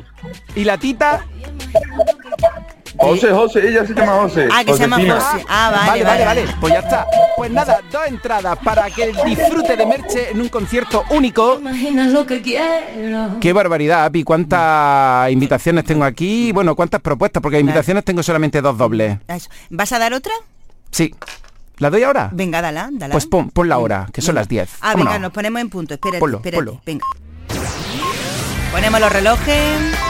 ¿Y la tita? José, José, ella se llama José. Ah, que se llama. José. Ah, vale, vale, vale, vale. vale. Pues ya está. Pues nada, dos entradas para que disfrute de Merche en un concierto único. Imaginas lo que quiero. Qué barbaridad, Api. ¿Cuántas invitaciones tengo aquí? Bueno, ¿cuántas propuestas? Porque invitaciones tengo solamente dos dobles. Eso. ¿Vas a dar otra? Sí. ¿La doy ahora? Venga, dala, dala. Pues pon, pon la hora, que son las 10. Ah, Vámonos. venga, nos ponemos en punto. Espérate, Ponlo, espérate. ponlo. Venga. Ponemos los relojes.